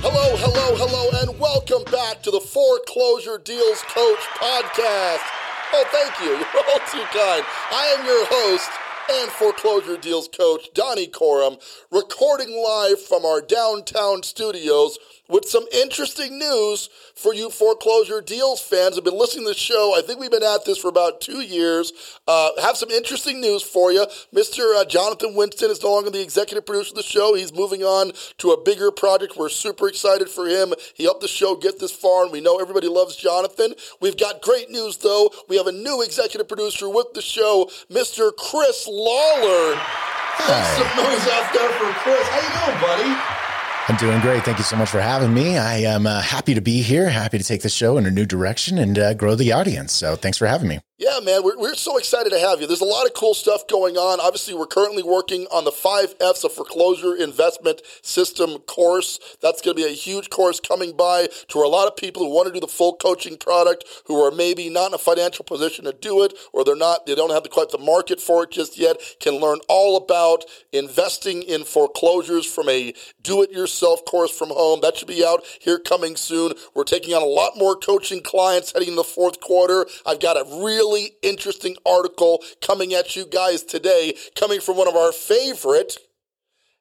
Hello, hello, hello, and welcome back to the Foreclosure Deals Coach podcast. Oh, thank you. You're all too kind. I am your host and foreclosure deals coach, Donnie Corum, recording live from our downtown studios with some interesting news for you foreclosure deals fans have been listening to the show. I think we've been at this for about two years. Uh, have some interesting news for you. Mr. Uh, Jonathan Winston is no longer the executive producer of the show. He's moving on to a bigger project. We're super excited for him. He helped the show get this far, and we know everybody loves Jonathan. We've got great news, though. We have a new executive producer with the show, Mr. Chris Lawler. Make some noise out there for Chris. How you doing, buddy? I'm doing great. Thank you so much for having me. I am uh, happy to be here, happy to take the show in a new direction and uh, grow the audience. So thanks for having me. Yeah, man, we're, we're so excited to have you. There's a lot of cool stuff going on. Obviously, we're currently working on the five F's of foreclosure investment system course. That's going to be a huge course coming by to a lot of people who want to do the full coaching product, who are maybe not in a financial position to do it, or they're not, they don't have the, quite the market for it just yet, can learn all about investing in foreclosures from a do it yourself course from home. That should be out here coming soon. We're taking on a lot more coaching clients heading in the fourth quarter. I've got a real really interesting article coming at you guys today, coming from one of our favorite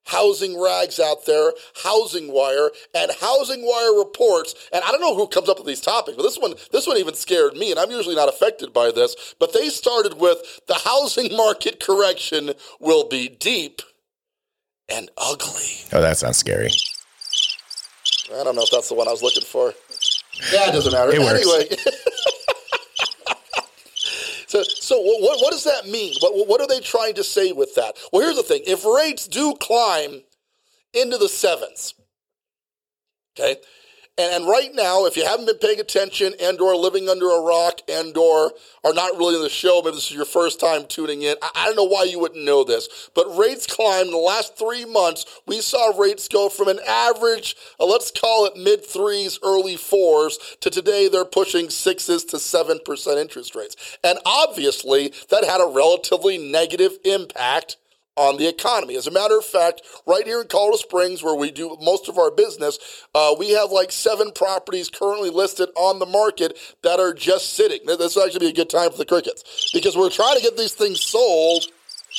housing rags out there, Housing Wire, and Housing Wire reports. And I don't know who comes up with these topics, but this one, this one even scared me, and I'm usually not affected by this. But they started with the housing market correction will be deep and ugly. Oh, that sounds scary. I don't know if that's the one I was looking for. Yeah, it doesn't matter. It works. anyway. So, so what, what does that mean? What, what are they trying to say with that? Well, here's the thing. If rates do climb into the sevens, okay, and, and right now, if you haven't been paying attention and or living under a rock and or are not really in the show, maybe this is your first time tuning in, I, I don't know why you wouldn't know this, but rates climbed in the last three months. We saw rates go from an average, uh, let's call it mid threes, early fours, to today they're pushing sixes to 7% interest rates. And obviously, that had a relatively negative impact on the economy. As a matter of fact, right here in Colorado Springs, where we do most of our business, uh, we have like seven properties currently listed on the market that are just sitting. This will actually be a good time for the crickets because we're trying to get these things sold.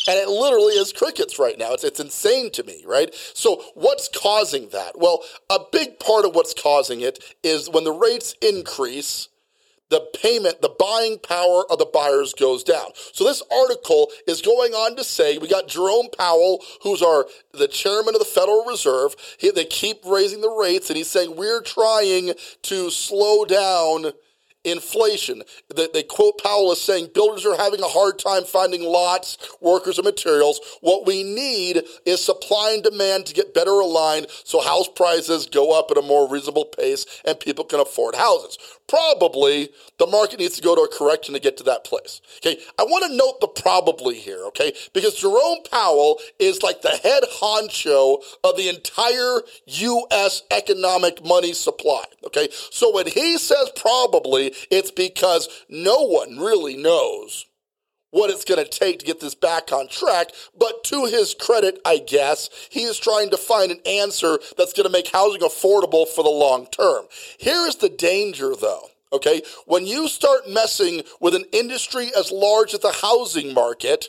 And it literally is crickets right now. It's, it's insane to me, right? So, what's causing that? Well, a big part of what's causing it is when the rates increase, the payment, the buying power of the buyers goes down. So this article is going on to say we got Jerome Powell, who's our the chairman of the Federal Reserve. He, they keep raising the rates, and he's saying we're trying to slow down inflation. They, they, quote Powell as saying builders are having a hard time finding lots, workers, and materials. What we need is supply and demand to get better aligned so house prices go up at a more reasonable pace and people can afford houses probably the market needs to go to a correction to get to that place. Okay. I want to note the probably here. Okay. Because Jerome Powell is like the head honcho of the entire U.S. economic money supply. Okay. So when he says probably, it's because no one really knows what it's going to take to get this back on track. But to his credit, I guess, he is trying to find an answer that's going to make housing affordable for the long term. Here is the danger, though. Okay, when you start messing with an industry as large as the housing market,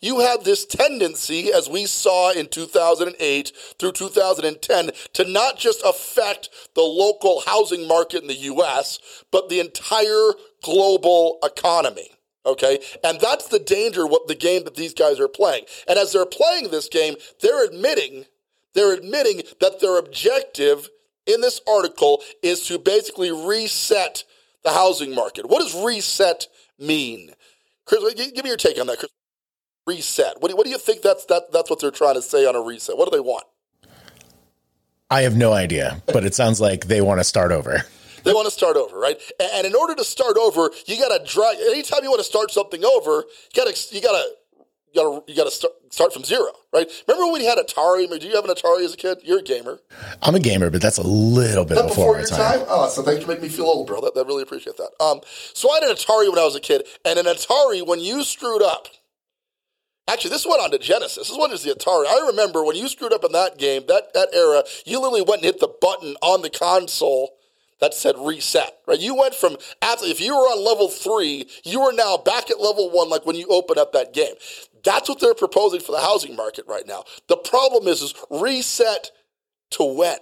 you have this tendency, as we saw in 2008 through 2010, to not just affect the local housing market in the US, but the entire global economy. Okay. And that's the danger what the game that these guys are playing. And as they're playing this game, they're admitting, they're admitting that their objective in this article is to basically reset the housing market. What does reset mean? Chris, give me your take on that, Chris. Reset. What do, what do you think that's that that's what they're trying to say on a reset? What do they want? I have no idea, but it sounds like they want to start over. They want to start over, right? And, in order to start over, you got to drag. Anytime you want to start something over, you got to you got to you got to you got to start, start from zero, right? Remember when you had Atari? Do you have an Atari as a kid? You're a gamer. I'm a gamer, but that's a little bit before, before your time. time? Oh, so thanks for making me feel old, bro. That, that really appreciate that. Um, so I had an Atari when I was a kid, and an Atari when you screwed up. Actually, this went on to Genesis. This one is the Atari. I remember when you screwed up in that game, that that era, you literally went and hit the button on the console that said reset. Right? You went from after if you were on level three, you are now back at level one, like when you open up that game. That's what they're proposing for the housing market right now. The problem is, is reset to when.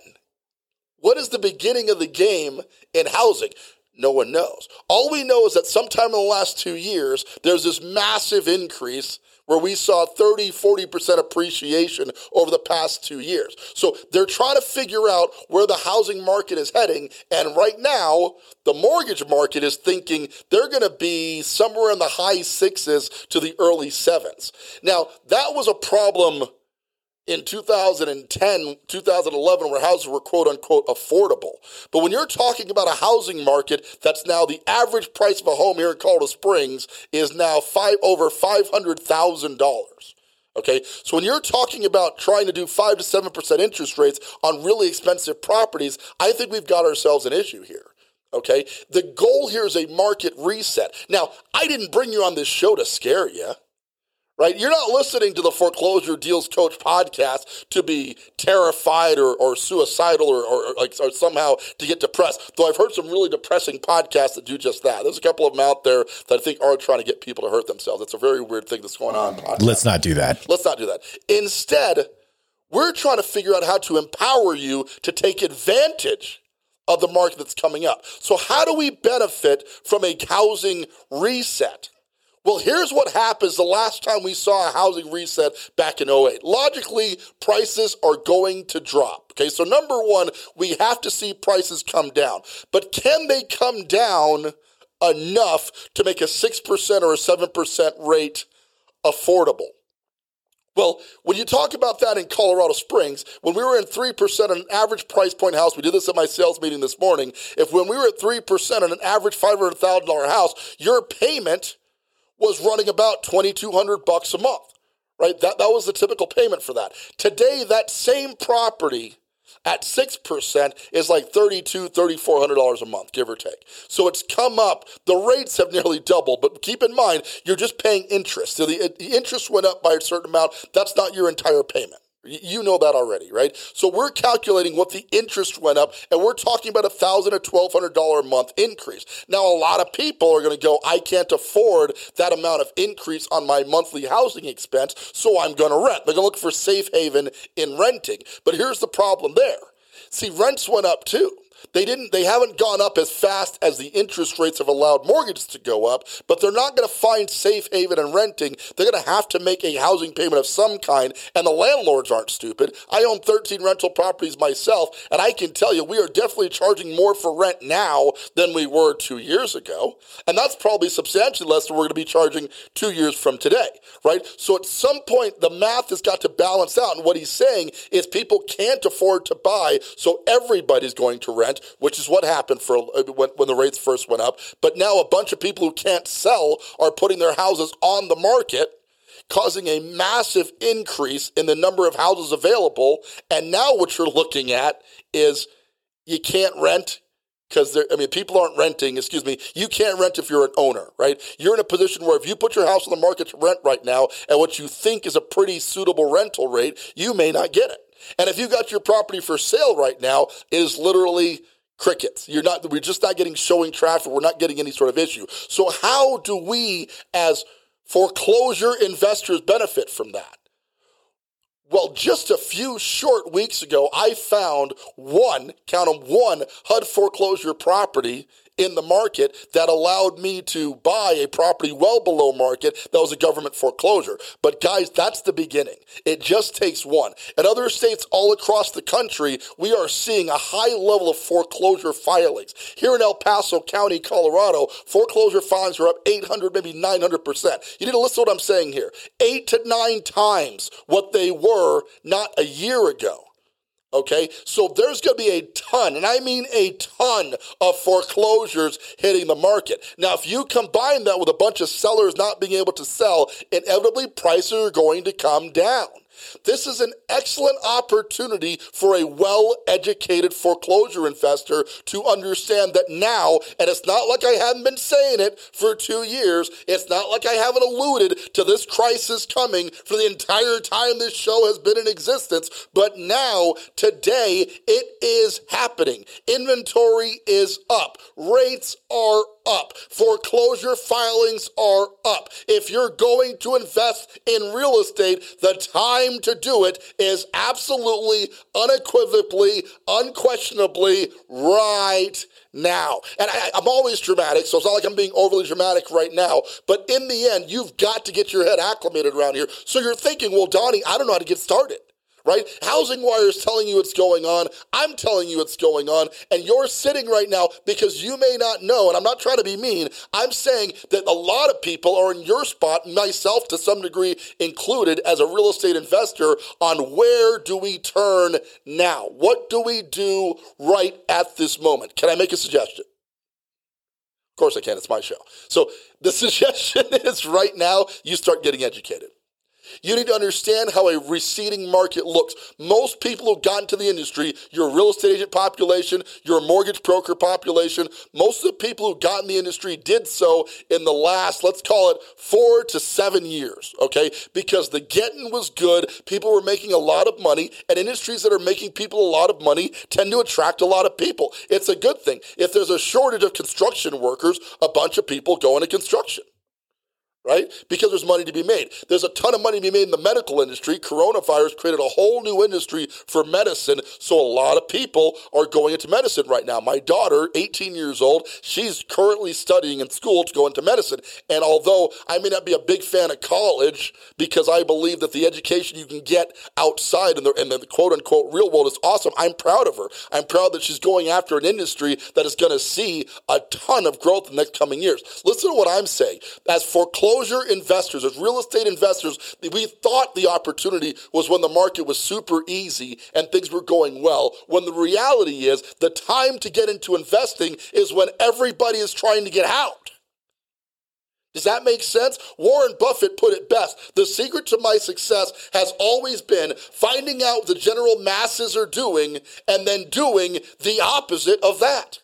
What is the beginning of the game in housing? No one knows. All we know is that sometime in the last two years, there's this massive increase where we saw 30, 40% appreciation over the past two years. So they're trying to figure out where the housing market is heading. And right now, the mortgage market is thinking they're going to be somewhere in the high sixes to the early sevens. Now, that was a problem in 2010, 2011, where houses were quote unquote affordable. But when you're talking about a housing market that's now the average price of a home here in Colorado Springs is now five over five hundred thousand dollars. Okay, so when you're talking about trying to do five to seven percent interest rates on really expensive properties, I think we've got ourselves an issue here. Okay, the goal here is a market reset. Now, I didn't bring you on this show to scare you right? You're not listening to the Foreclosure Deals Coach podcast to be terrified or, or suicidal or, or, like or somehow to get depressed. Though I've heard some really depressing podcasts that do just that. There's a couple of them out there that I think are trying to get people to hurt themselves. It's a very weird thing that's going on. Podcast. Let's not do that. Let's not do that. Instead, we're trying to figure out how to empower you to take advantage of the market that's coming up. So, how do we benefit from a housing reset? Well, here's what happens the last time we saw a housing reset back in 08. Logically, prices are going to drop. Okay, so number one, we have to see prices come down. But can they come down enough to make a 6% or a 7% rate affordable? Well, when you talk about that in Colorado Springs, when we were in 3% on an average price point house, we did this at my sales meeting this morning. If when we were at 3% on an average $500,000 house, your payment was running about 2200 bucks a month, right? That, that was the typical payment for that. Today, that same property at 6% is like $3,200, $3,400 a month, give or take. So it's come up. The rates have nearly doubled, but keep in mind, you're just paying interest. So the, the interest went up by a certain amount. That's not your entire payment. You know that already, right? So we're calculating what the interest went up, and we're talking about a thousand or twelve hundred dollar a month increase. Now, a lot of people are going to go, "I can't afford that amount of increase on my monthly housing expense, so I'm going to rent." They're going to look for safe haven in renting. But here's the problem: there, see, rents went up too. They didn't they haven't gone up as fast as the interest rates have allowed mortgages to go up, but they're not going to find safe haven and renting. They're going to have to make a housing payment of some kind, and the landlords aren't stupid. I own 13 rental properties myself, and I can tell you we are definitely charging more for rent now than we were 2 years ago, and that's probably substantially less than we're going to be charging 2 years from today, right? So at some point the math has got to balance out, and what he's saying is people can't afford to buy, so everybody's going to rent which is what happened for uh, when, when the rates first went up. But now a bunch of people who can't sell are putting their houses on the market, causing a massive increase in the number of houses available. And now what you're looking at is you can't rent because I mean, people aren't renting. Excuse me. You can't rent if you're an owner, right? You're in a position where if you put your house on the market to rent right now, at what you think is a pretty suitable rental rate, you may not get it. And if you got your property for sale right now, it is literally crickets. You're not. We're just not getting showing traffic. We're not getting any sort of issue. So how do we, as foreclosure investors, benefit from that? Well, just a few short weeks ago, I found one, count them, one HUD foreclosure property in the market that allowed me to buy a property well below market that was a government foreclosure. But guys, that's the beginning. It just takes one. In other states all across the country, we are seeing a high level of foreclosure filings. Here in El Paso County, Colorado, foreclosure filings are up 800, maybe 900%. You need to listen to what I'm saying here. Eight to nine times what they were not a year ago. Okay, so there's going to be a ton, and I mean a ton of foreclosures hitting the market. Now, if you combine that with a bunch of sellers not being able to sell, inevitably prices are going to come down. This is an excellent opportunity for a well educated foreclosure investor to understand that now, and it's not like I haven't been saying it for two years, it's not like I haven't alluded to this crisis coming for the entire time this show has been in existence, but now, today, it is happening. Inventory is up, rates are up. Foreclosure filings are up. If you're going to invest in real estate, the time to do it is absolutely, unequivocally, unquestionably right now. And I, am always dramatic, so it's not like I'm being overly dramatic right now. But in the end, you've got to get your head acclimated around here. So you're thinking, well, Donnie, I don't know how to get started right? Housing Wire is telling you what's going on. I'm telling you what's going on. And you're sitting right now because you may not know. And I'm not trying to be mean. I'm saying that a lot of people are in your spot, myself to some degree included, as a real estate investor, on where do we turn now? What do we do right at this moment? Can I make a suggestion? Of course I can. It's my show. So the suggestion is right now you start getting educated. You need to understand how a receding market looks. Most people who got into the industry, your real estate agent population, your mortgage broker population, most of the people who got in the industry did so in the last, let's call it four to seven years, okay? Because the getting was good, people were making a lot of money, and industries that are making people a lot of money tend to attract a lot of people. It's a good thing. If there's a shortage of construction workers, a bunch of people go into construction right? Because there's money to be made. There's a ton of money to be made in the medical industry. Coronavirus created a whole new industry for medicine, so a lot of people are going into medicine right now. My daughter, 18 years old, she's currently studying in school to go into medicine. And although I may not be a big fan of college because I believe that the education you can get outside in the, in the quote unquote real world is awesome, I'm proud of her. I'm proud that she's going after an industry that is going to see a ton of growth in the next coming years. Listen to what I'm saying. As foreclosure foreclosure investors, as real estate investors, we thought the opportunity was when the market was super easy and things were going well. When the reality is, the time to get into investing is when everybody is trying to get out. Does that make sense? Warren Buffett put it best. The secret to my success has always been finding out what the general masses are doing and then doing the opposite of that.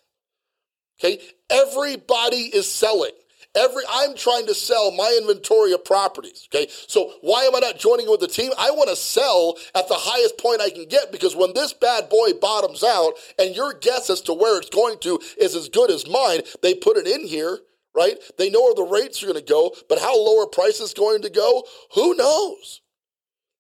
Okay? Everybody is selling. Every I'm trying to sell my inventory of properties. Okay. So why am I not joining with the team? I want to sell at the highest point I can get because when this bad boy bottoms out and your guess as to where it's going to is as good as mine, they put it in here, right? They know where the rates are going to go, but how lower price is going to go, who knows?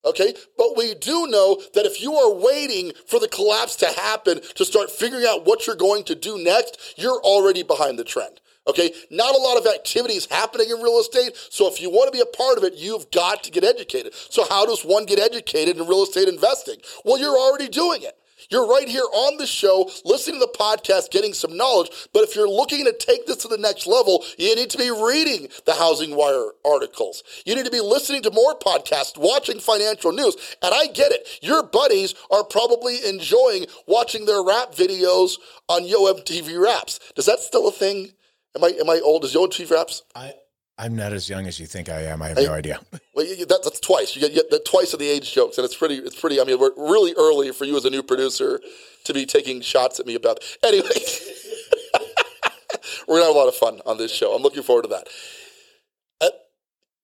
Okay, but we do know that if you are waiting for the collapse to happen to start figuring out what you're going to do next, you're already behind the trend. Okay, not a lot of activities happening in real estate. So if you want to be a part of it, you've got to get educated. So how does one get educated in real estate investing? Well, you're already doing it. You're right here on the show, listening to the podcast, getting some knowledge. But if you're looking to take this to the next level, you need to be reading the Housing Wire articles. You need to be listening to more podcasts, watching financial news. And I get it. Your buddies are probably enjoying watching their rap videos on Yo MTV Raps. Does that still a thing? Am I am I old? Is Yo Chief Raps? I I'm not as young as you think I am. I have I, no idea. Well, you, that, that's twice. You get, you get twice of the age jokes, and it's pretty. It's pretty. I mean, we're really early for you as a new producer to be taking shots at me about. Anyway, we're gonna have a lot of fun on this show. I'm looking forward to that.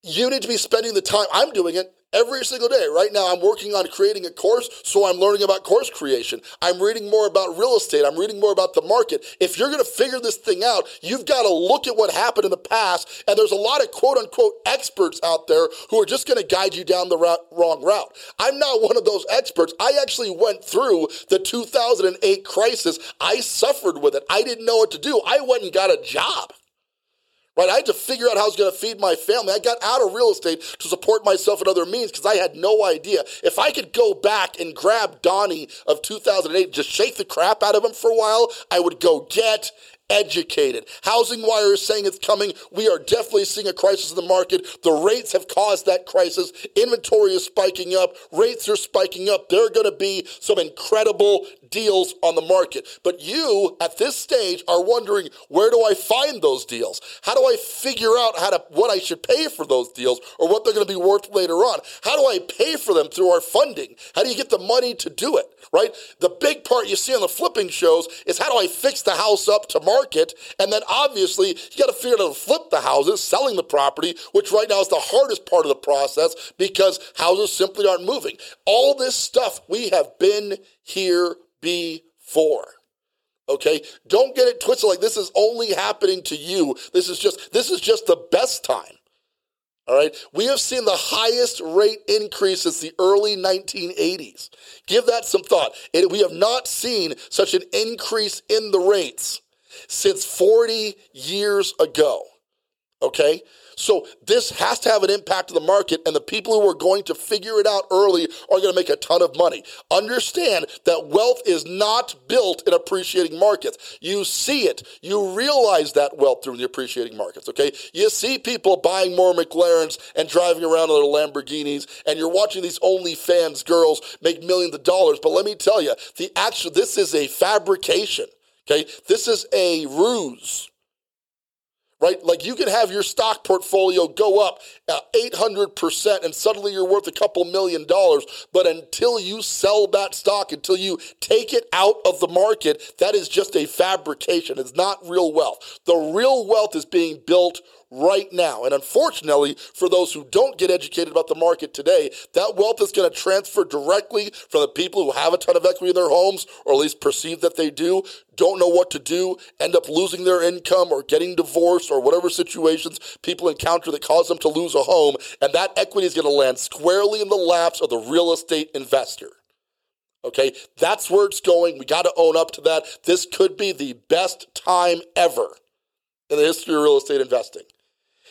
You need to be spending the time. I'm doing it every single day. Right now, I'm working on creating a course, so I'm learning about course creation. I'm reading more about real estate. I'm reading more about the market. If you're going to figure this thing out, you've got to look at what happened in the past. And there's a lot of quote unquote experts out there who are just going to guide you down the route, wrong route. I'm not one of those experts. I actually went through the 2008 crisis. I suffered with it. I didn't know what to do. I went and got a job. Right? I had to figure out how I was going to feed my family. I got out of real estate to support myself and other means because I had no idea. If I could go back and grab Donnie of 2008, just shake the crap out of him for a while, I would go get educated. Housing Wire is saying it's coming. We are definitely seeing a crisis in the market. The rates have caused that crisis. Inventory is spiking up. Rates are spiking up. There are going to be some incredible deals on the market. But you, at this stage, are wondering where do I find those deals? How do I figure out how to what I should pay for those deals or what they're going to be worth later on? How do I pay for them through our funding? How do you get the money to do it? Right? The big part you see on the flipping shows is how do I fix the house up to market? And then obviously you got to figure out how to flip the houses, selling the property, which right now is the hardest part of the process because houses simply aren't moving. All this stuff we have been here before. Okay? Don't get it twisted like this is only happening to you. This is just this is just the best time. All right? We have seen the highest rate increase since the early 1980s. Give that some thought. It, we have not seen such an increase in the rates since 40 years ago. Okay? So this has to have an impact on the market, and the people who are going to figure it out early are going to make a ton of money. Understand that wealth is not built in appreciating markets. You see it. You realize that wealth through the appreciating markets, okay? You see people buying more McLarens and driving around in their Lamborghinis, and you're watching these OnlyFans girls make millions of dollars. But let me tell you, the actual this is a fabrication. Okay, this is a ruse right? Like you can have your stock portfolio go up uh, 800% and suddenly you're worth a couple million dollars. But until you sell that stock, until you take it out of the market, that is just a fabrication. It's not real wealth. The real wealth is being built right now. And unfortunately, for those who don't get educated about the market today, that wealth is going to transfer directly from the people who have a ton of equity in their homes, or at least perceive that they do, don't know what to do, end up losing their income or getting divorced or whatever situations people encounter that cause them to lose a home. And that equity is going to land squarely in the laps of the real estate investor. Okay, that's where it's going. We got to own up to that. This could be the best time ever in the history of real estate investing.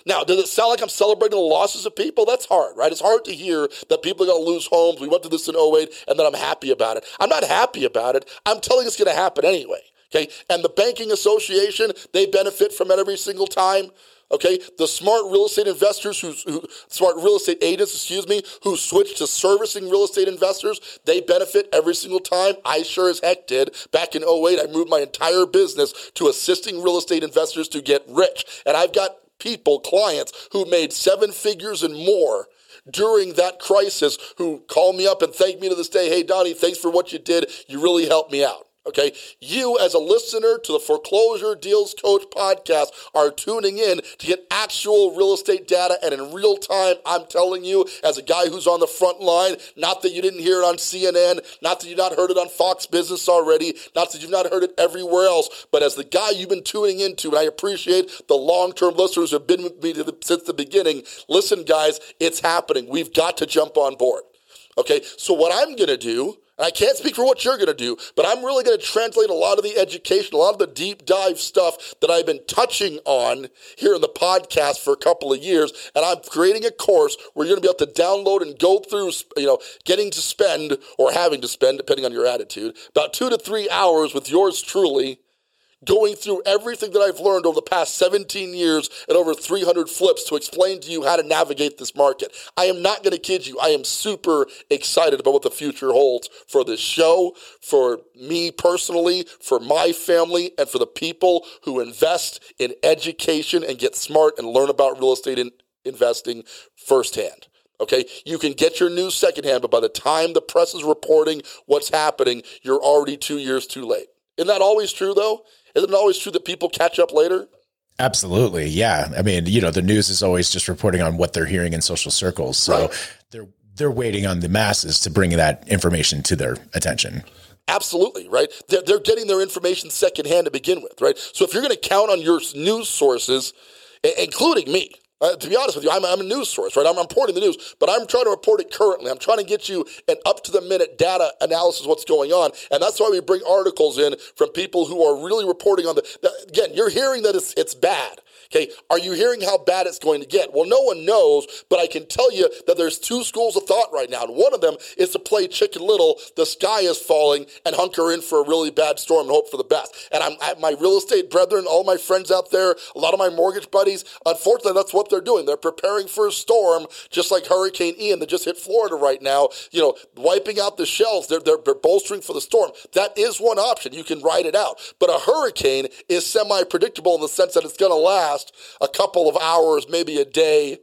Now, does it sound like I'm celebrating the losses of people? That's hard, right? It's hard to hear that people are going to lose homes. We went through this in 08 and that I'm happy about it. I'm not happy about it. I'm telling it's going to happen anyway. Okay. And the banking association, they benefit from it every single time. Okay, the smart real estate investors who, who, smart real estate agents, excuse me, who switch to servicing real estate investors, they benefit every single time. I sure as heck did. Back in 08, I moved my entire business to assisting real estate investors to get rich. And I've got people, clients who made seven figures and more during that crisis who call me up and thank me to this day. Hey, Donnie, thanks for what you did. You really helped me out. Okay, you as a listener to the Foreclosure Deals Coach podcast are tuning in to get actual real estate data and in real time. I'm telling you, as a guy who's on the front line, not that you didn't hear it on CNN, not that you've not heard it on Fox Business already, not that you've not heard it everywhere else, but as the guy you've been tuning into, and I appreciate the long term listeners who have been with me the, since the beginning. Listen, guys, it's happening. We've got to jump on board. Okay, so what I'm going to do I can't speak for what you're going to do, but I'm really going to translate a lot of the education, a lot of the deep dive stuff that I've been touching on here in the podcast for a couple of years. And I'm creating a course where you're going to be able to download and go through, you know, getting to spend or having to spend, depending on your attitude, about two to three hours with yours truly going through everything that I've learned over the past 17 years and over 300 flips to explain to you how to navigate this market. I am not going to kid you. I am super excited about what the future holds for this show, for me personally, for my family, and for the people who invest in education and get smart and learn about real estate in investing firsthand. Okay, you can get your news secondhand, but by the time the press is reporting what's happening, you're already two years too late. Isn't that always true, though? Isn't it always true that people catch up later? Absolutely. Yeah. I mean, you know, the news is always just reporting on what they're hearing in social circles. So right. they're they're waiting on the masses to bring that information to their attention. Absolutely, right? They're, they're getting their information secondhand to begin with, right? So if you're going to count on your news sources, including me, uh, to be honest with you, I'm, I'm, a news source, right? I'm reporting the news, but I'm trying to report it currently. I'm trying to get you an up to the minute data analysis of what's going on. And that's why we bring articles in from people who are really reporting on the, the again, you're hearing that it's, it's bad. Okay, are you hearing how bad it's going to get? Well, no one knows, but I can tell you that there's two schools of thought right now. And one of them is to play chicken little, the sky is falling, and hunker in for a really bad storm and hope for the best. And I'm I, my real estate brethren, all my friends out there, a lot of my mortgage buddies, unfortunately, that's what they're doing. They're preparing for a storm, just like Hurricane Ian that just hit Florida right now. You know, wiping out the shells. They're, they're, they're bolstering for the storm. That is one option. You can ride it out. But a hurricane is semi predictable in the sense that it's going to last a couple of hours, maybe a day,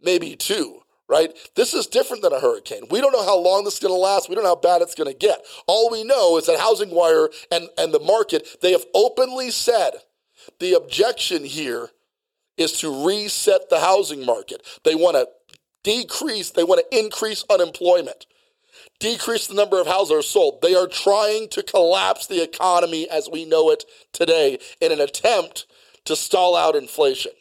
maybe two right? This is different than a hurricane. We don't know how long this is going to last. We don't know how bad it's going to get. All we know is that Housing Wire and, and the market, they have openly said the objection here is to reset the housing market. They want to decrease, they want to increase unemployment decrease the number of houses sold. They are trying to collapse the economy as we know it today in an attempt to stall out inflation.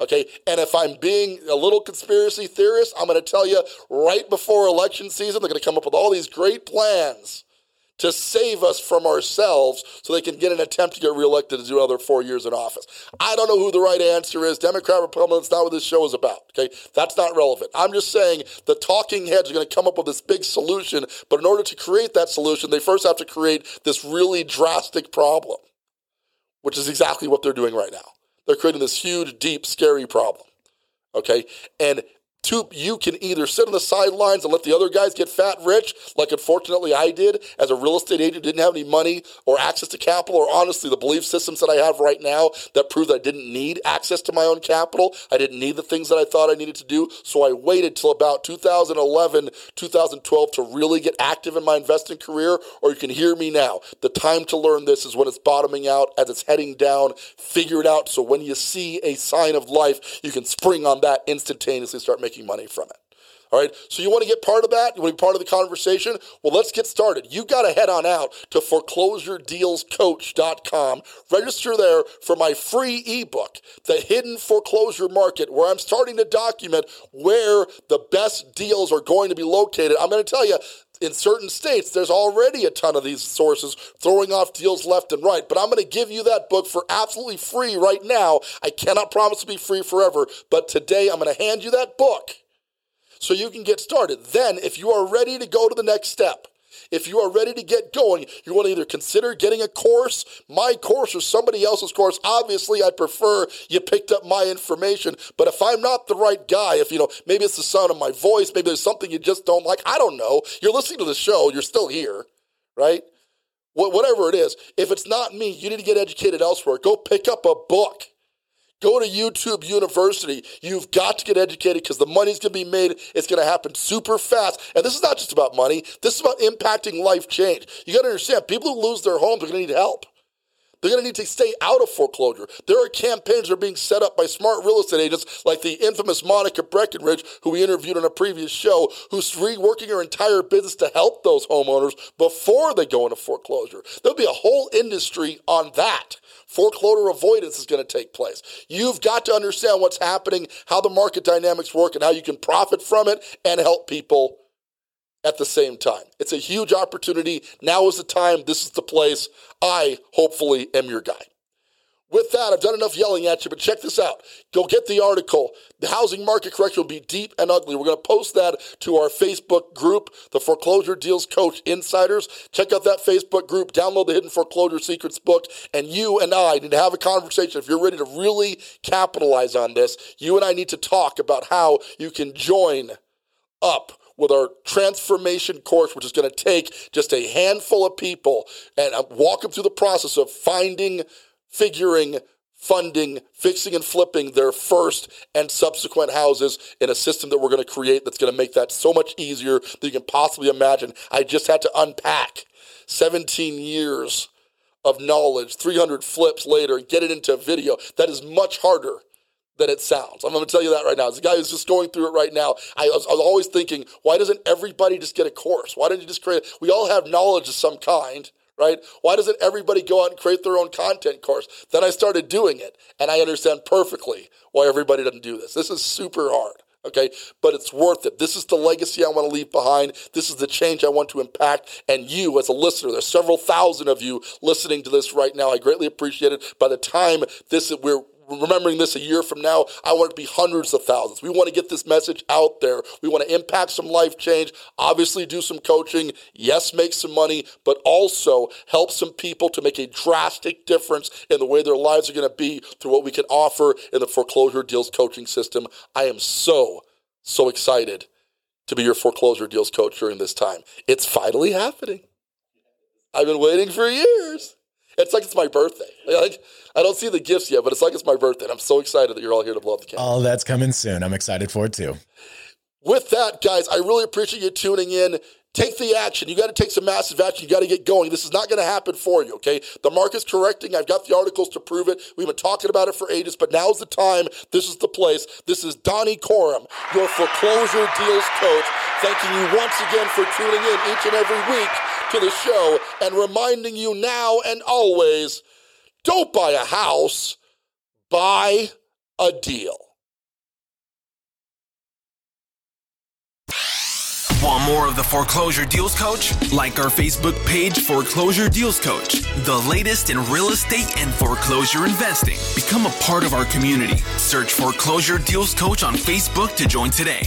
Okay, and if I'm being a little conspiracy theorist, I'm going to tell you right before election season, they're going to come up with all these great plans to save us from ourselves so they can get an attempt to get reelected to do another four years in office. I don't know who the right answer is. Democrat, Republican, that's not what this show is about. Okay. That's not relevant. I'm just saying the talking heads are going to come up with this big solution, but in order to create that solution, they first have to create this really drastic problem, which is exactly what they're doing right now. They're creating this huge, deep, scary problem. Okay. And Two, you can either sit on the sidelines and let the other guys get fat rich, like unfortunately I did as a real estate agent, didn't have any money or access to capital, or honestly, the belief systems that I have right now that prove that I didn't need access to my own capital. I didn't need the things that I thought I needed to do. So I waited till about 2011, 2012 to really get active in my investing career. Or you can hear me now. The time to learn this is when it's bottoming out, as it's heading down. Figure it out. So when you see a sign of life, you can spring on that instantaneously, start making making money from it. All right. So you want to get part of that? You want to be part of the conversation? Well, let's get started. You got to head on out to foreclosuredealscoach.com. Register there for my free ebook, The Hidden Foreclosure Market, where I'm starting to document where the best deals are going to be located. I'm going to tell you, in certain states, there's already a ton of these sources throwing off deals left and right. But I'm going to give you that book for absolutely free right now. I cannot promise to be free forever, but today I'm going to hand you that book so you can get started. Then, if you are ready to go to the next step, if you are ready to get going, you want to either consider getting a course, my course, or somebody else's course. Obviously, I'd prefer you picked up my information. But if I'm not the right guy, if you know, maybe it's the sound of my voice, maybe there's something you just don't like, I don't know. You're listening to the show, you're still here, right? Whatever it is, if it's not me, you need to get educated elsewhere. Go pick up a book. Go to YouTube University. You've got to get educated because the money's going to be made. It's going to happen super fast. And this is not just about money. This is about impacting life change. You got to understand, people who lose their homes are going to need help. They're going to need to stay out of foreclosure. There are campaigns that are being set up by smart real estate agents like the infamous Monica Breckenridge, who we interviewed on a previous show, who's reworking her entire business to help those homeowners before they go into foreclosure. There'll be a whole industry on that foreclosure avoidance is going to take place. You've got to understand what's happening, how the market dynamics work, and how you can profit from it and help people at the same time. It's a huge opportunity. Now is the time. This is the place. I hopefully am your guy. With that, I've done enough yelling at you, but check this out. Go get the article. The housing market correction will be deep and ugly. We're going to post that to our Facebook group, the Foreclosure Deals Coach Insiders. Check out that Facebook group, download the Hidden Foreclosure Secrets book, and you and I need to have a conversation. If you're ready to really capitalize on this, you and I need to talk about how you can join up with our transformation course, which is going to take just a handful of people and uh, walk them through the process of finding figuring, funding, fixing, and flipping their first and subsequent houses in a system that we're going to create that's going to make that so much easier than you can possibly imagine. I just had to unpack 17 years of knowledge, 300 flips later, and get it into a video. That is much harder than it sounds. I'm going to tell you that right now. As a guy who's just going through it right now, I was, I was always thinking, why doesn't everybody just get a course? Why don't you just create? We all have knowledge of some kind right? Why doesn't everybody go out and create their own content course? Then I started doing it, and I understand perfectly why everybody doesn't do this. This is super hard. Okay, but it's worth it. This is the legacy I want to leave behind. This is the change I want to impact. And you, as a listener, there's several thousand of you listening to this right now. I greatly appreciate it. By the time this we're remembering this a year from now, I want it to be hundreds of thousands. We want to get this message out there. We want to impact some life change, obviously do some coaching, yes, make some money, but also help some people to make a drastic difference in the way their lives are going to be through what we can offer in the foreclosure deals coaching system. I am so, so excited to be your foreclosure deals coach during this time. It's finally happening. I've been waiting for years. It's like it's my birthday. Like I don't see the gifts yet, but it's like it's my birthday. And I'm so excited that you're all here to blow up the candle. Oh, that's coming soon. I'm excited for it too. With that, guys, I really appreciate you tuning in. Take the action. You got to take some massive action. You got to get going. This is not going to happen for you, okay? The market's correcting. I've got the articles to prove it. We've been talking about it for ages, but now's the time. This is the place. This is Donnie Corum, your foreclosure deals coach, thanking you once again for tuning in each and every week to the show and reminding you now and always don't buy a house, buy a deal. Want more of the Foreclosure Deals Coach? Like our Facebook page, Foreclosure Deals Coach. The latest in real estate and foreclosure investing. Become a part of our community. Search Foreclosure Deals Coach on Facebook to join today.